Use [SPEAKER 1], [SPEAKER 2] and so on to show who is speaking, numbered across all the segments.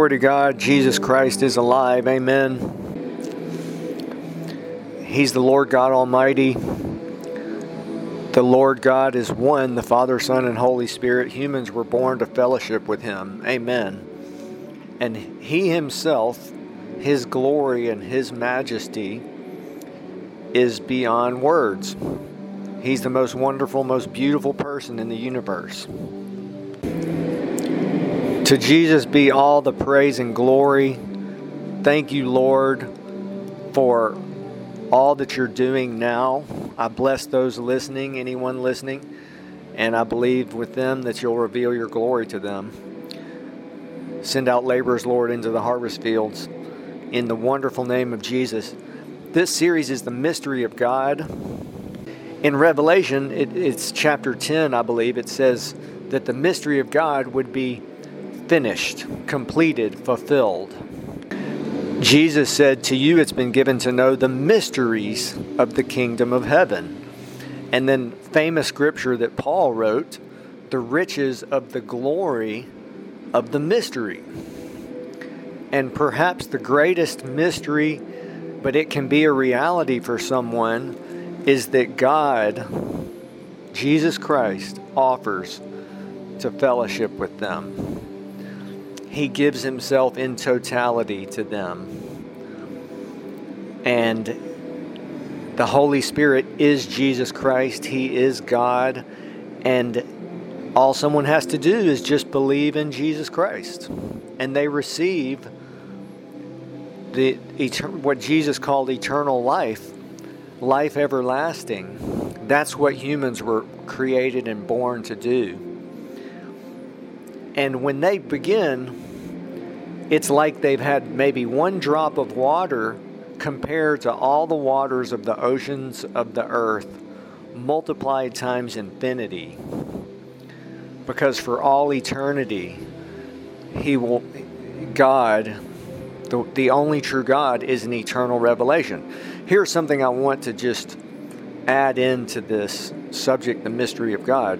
[SPEAKER 1] Glory to God, Jesus Christ is alive. Amen. He's the Lord God Almighty. The Lord God is one, the Father, Son, and Holy Spirit. Humans were born to fellowship with Him. Amen. And He Himself, His glory and His majesty, is beyond words. He's the most wonderful, most beautiful person in the universe. To Jesus be all the praise and glory. Thank you, Lord, for all that you're doing now. I bless those listening, anyone listening, and I believe with them that you'll reveal your glory to them. Send out laborers, Lord, into the harvest fields in the wonderful name of Jesus. This series is the mystery of God. In Revelation, it, it's chapter 10, I believe, it says that the mystery of God would be finished, completed, fulfilled. Jesus said, To you it's been given to know the mysteries of the kingdom of heaven. And then, famous scripture that Paul wrote, the riches of the glory of the mystery. And perhaps the greatest mystery, but it can be a reality for someone, is that God, Jesus Christ, offers to fellowship with them. He gives himself in totality to them. And the Holy Spirit is Jesus Christ, He is God, and all someone has to do is just believe in Jesus Christ. And they receive the what Jesus called eternal life, life everlasting. That's what humans were created and born to do. And when they begin, it's like they've had maybe one drop of water compared to all the waters of the oceans of the earth multiplied times infinity. Because for all eternity, He will, God, the, the only true God, is an eternal revelation. Here's something I want to just add into this subject the mystery of God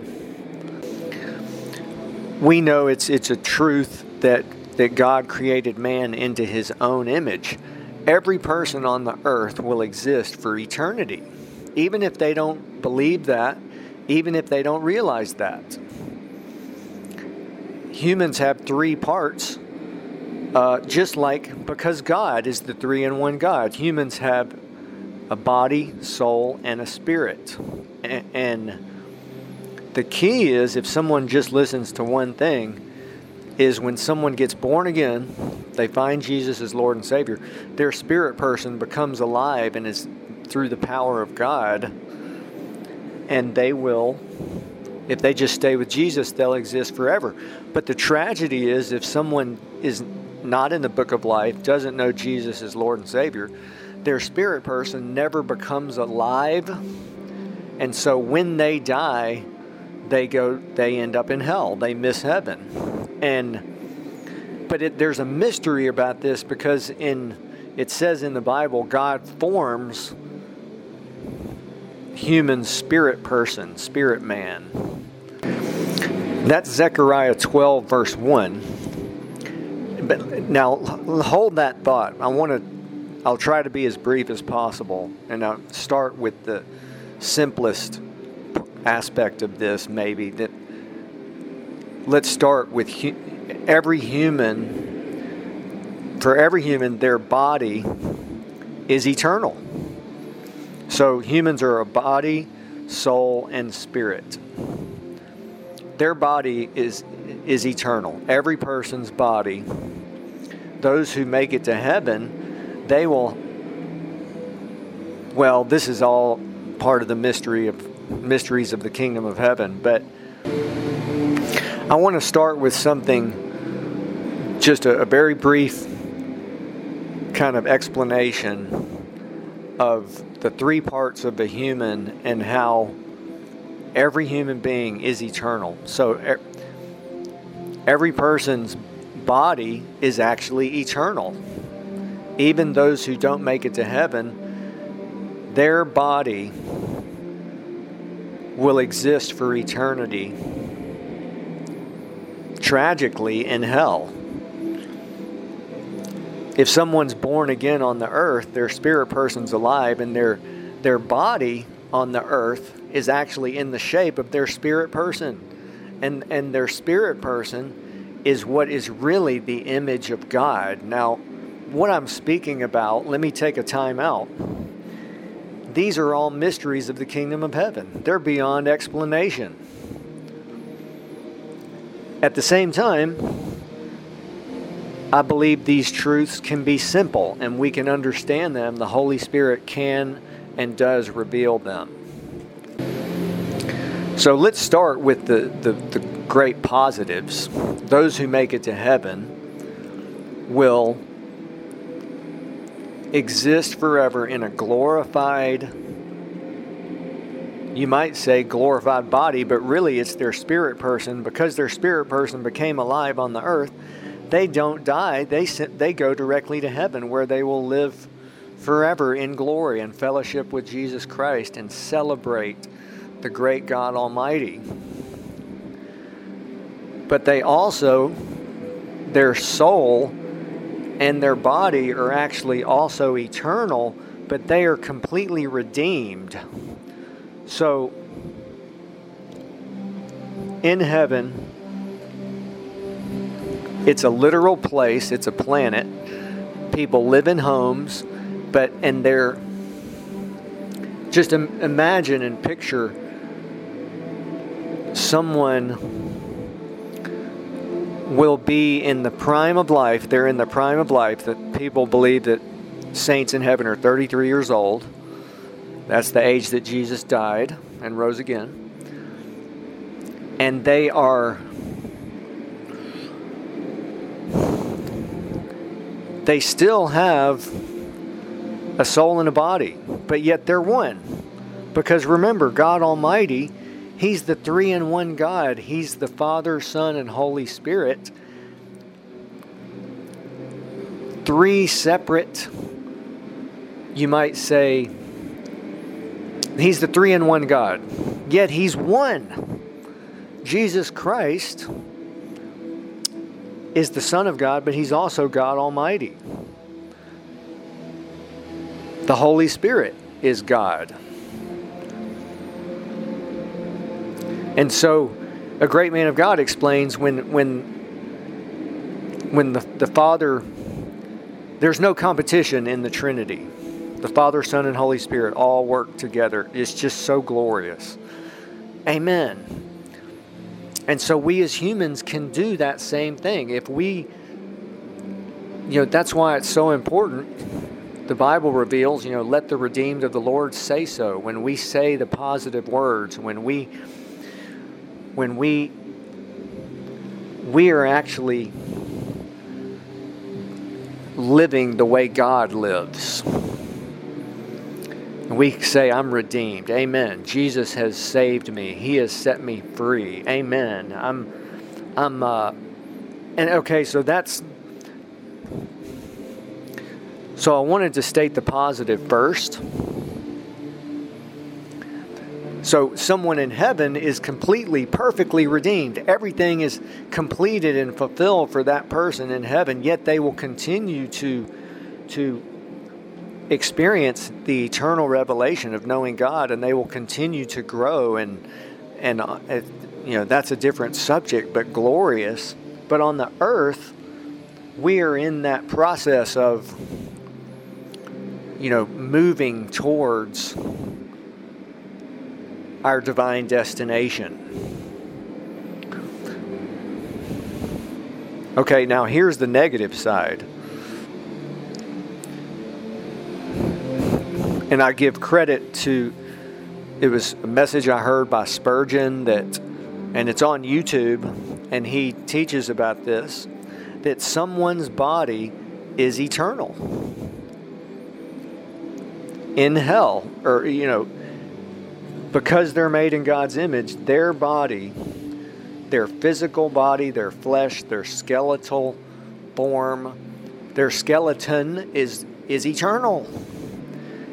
[SPEAKER 1] we know it's it's a truth that that God created man into his own image. Every person on the earth will exist for eternity, even if they don't believe that, even if they don't realize that. Humans have three parts, uh, just like because God is the three in one God. Humans have a body, soul, and a spirit. and the key is if someone just listens to one thing, is when someone gets born again, they find Jesus as Lord and Savior, their spirit person becomes alive and is through the power of God, and they will, if they just stay with Jesus, they'll exist forever. But the tragedy is if someone is not in the book of life, doesn't know Jesus as Lord and Savior, their spirit person never becomes alive. And so when they die, they go they end up in hell. They miss heaven. And but it, there's a mystery about this because in it says in the bible god forms human spirit person spirit man. That's zechariah 12 verse 1 but now hold that thought. I want to i'll try to be as brief as possible and i'll start with the simplest aspect of this, maybe that let's start with hu- every human. For every human, their body is eternal. So humans are a body, soul, and spirit. Their body is is eternal. Every person's body. Those who make it to heaven, they will. Well, this is all part of the mystery of mysteries of the kingdom of heaven. But I want to start with something, just a, a very brief kind of explanation of the three parts of the human and how every human being is eternal. So every person's body is actually eternal. Even those who don't make it to heaven, their body will exist for eternity, tragically, in hell. if someone's born again on the earth, their spirit person's alive and their their body on the earth is actually in the shape of their spirit person. And and their spirit person is what is really the image of God. Now, what I'm speaking about, let me take a time out. These are all mysteries of the kingdom of heaven. They're beyond explanation. At the same time, I believe these truths can be simple and we can understand them. The Holy Spirit can and does reveal them. So let's start with the, the, the, great positives. Those who make it to heaven will exist forever in a glorified, you might say glorified body, but really it's their spirit person because their spirit person became alive on the earth they don't die. They, they go directly to heaven where they will live forever in glory and fellowship with Jesus Christ and celebrate the great God Almighty. But they also, their soul and their body are actually also eternal, but they are completely redeemed. So, in heaven, it's a literal place, it's a planet. People live in homes, but and they're just imagine and picture someone will be in the prime of life. They're in the prime of life that people believe that saints in heaven are 33 years old. That's the age that Jesus died and rose again. And they are they still have a soul and a body, but yet they're one. Because remember, God Almighty, He's the three in one God. He's the Father, Son, and Holy Spirit. Three separate, you might say, He's the three in one God. Yet He's one. Jesus Christ is the Son of God, but He's also God Almighty. The Holy Spirit is God. And so a great man of God explains when when when the, the Father there's no competition in the Trinity. The Father, Son, and Holy Spirit all work together. It's just so glorious. Amen. And so we as humans can do that same thing. If we, you know, that's why it's so important. The Bible reveals, you know, let the redeemed of the Lord say so. When we say the positive words, when we, when we, we are actually living the way God lives. We say, I'm redeemed. Amen. Jesus has saved me. He has set me free. Amen. I'm, I'm, uh, and okay, so that's, so I wanted to state the positive first. So, someone in heaven is completely, perfectly redeemed. Everything is completed and fulfilled for that person in heaven, yet they will continue to, to experience the eternal revelation of knowing God, and they will continue to grow. And and uh, you know that's a different subject, but glorious. But on the earth, we are in that process of you know moving towards our divine destination. Okay, now here's the negative side. and I give credit to it was a message I heard by Spurgeon that and it's on YouTube and he teaches about this that someone's body is eternal in hell or you know because they're made in God's image their body their physical body their flesh their skeletal form their skeleton is is eternal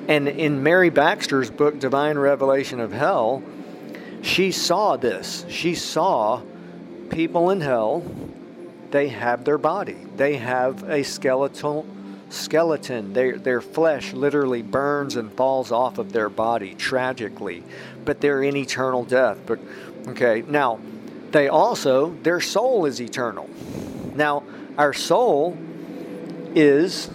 [SPEAKER 1] and in Mary Baxter's book, Divine Revelation of Hell, she saw this. She saw people in hell, they have their body, they have a skeletal skeleton. Their, their flesh literally burns and falls off of their body tragically, but they're in eternal death. But okay, now they also their soul is eternal. Now our soul is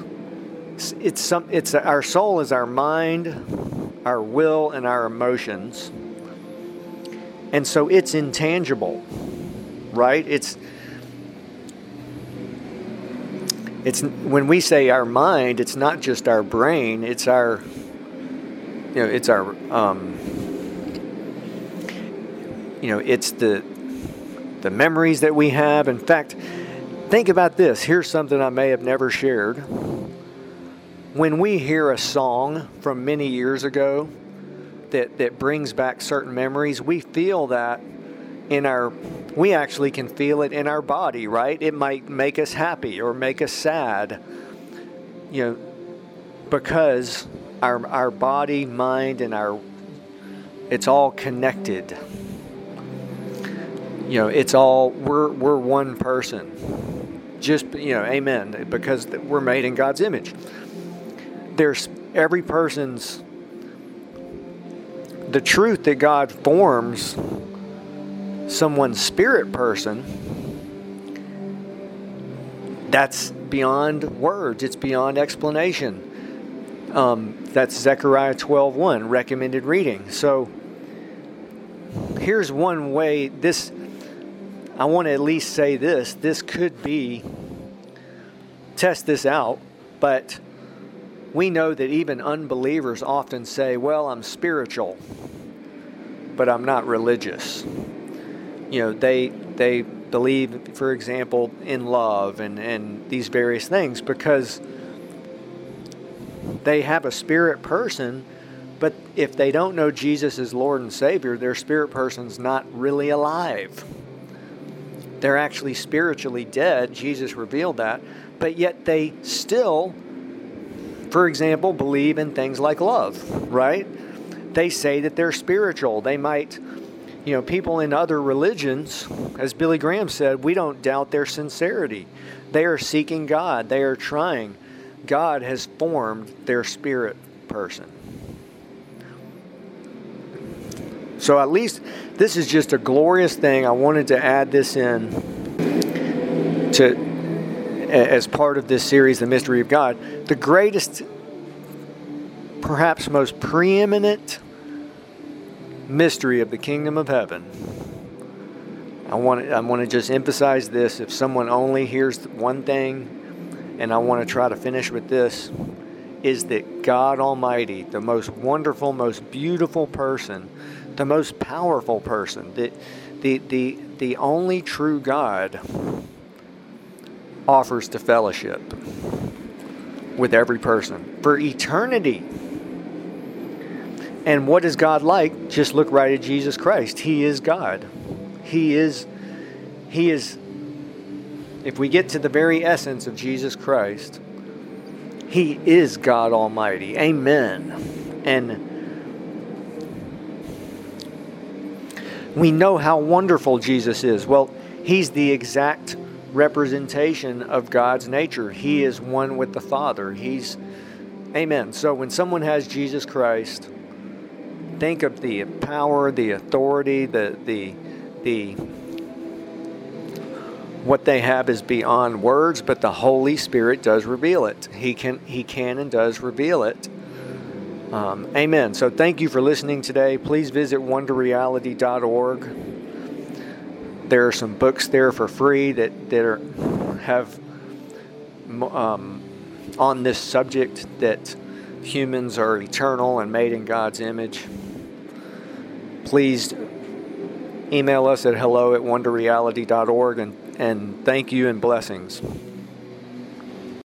[SPEAKER 1] it's some it's our soul is our mind, our will, and our emotions, and so it's intangible, right? It's it's when we say our mind, it's not just our brain. It's our, you know, it's our, um, you know, it's the the memories that we have. In fact, think about this. Here's something I may have never shared. When we hear a song from many years ago that that brings back certain memories, we feel that in our we actually can feel it in our body, right? It might make us happy or make us sad. You know, because our our body, mind and our it's all connected. You know, it's all we're we're one person. Just you know, amen, because we're made in God's image. There's every person's the truth that God forms someone's spirit person, that's beyond words. It's beyond explanation. Um, that's Zechariah 12:1, recommended reading. So here's one way. This I want to at least say this. This could be test this out, but we know that even unbelievers often say, "Well, I'm spiritual, but I'm not religious." You know they they believe for example in love and and these various things because they have a spirit person but if they don't know Jesus as Lord and Savior their spirit person's not really alive. They're actually spiritually dead. Jesus revealed that. But yet they still for example believe in things like love right? They say that they're spiritual. They might you know, people in other religions, as Billy Graham said, we don't doubt their sincerity. They are seeking God, they are trying. God has formed their spirit person. So, at least this is just a glorious thing. I wanted to add this in to as part of this series, The Mystery of God. The greatest, perhaps most preeminent mystery of the kingdom of heaven. I want to, I want to just emphasize this. If someone only hears one thing, and I want to try to finish with this, is that God Almighty, the most wonderful, most beautiful person, the most powerful person, the, the, the, the only true God offers to fellowship with every person for eternity. And what is God like? Just look right at Jesus Christ. He is God. He is he is if we get to the very essence of Jesus Christ, he is God Almighty. Amen. And we know how wonderful Jesus is. Well, he's the exact representation of God's nature. He is one with the Father. He's Amen. So when someone has Jesus Christ, think of the power, the authority, the the the what they have is beyond words, but the Holy Spirit does reveal it. He can he can and does reveal it. Um, amen. So thank you for listening today. Please visit wonderreality.org. There are some books there for free that that are, have um, on this subject that humans are eternal and made in God's image please email us at hello at wonderreality.org and, and thank you and blessings.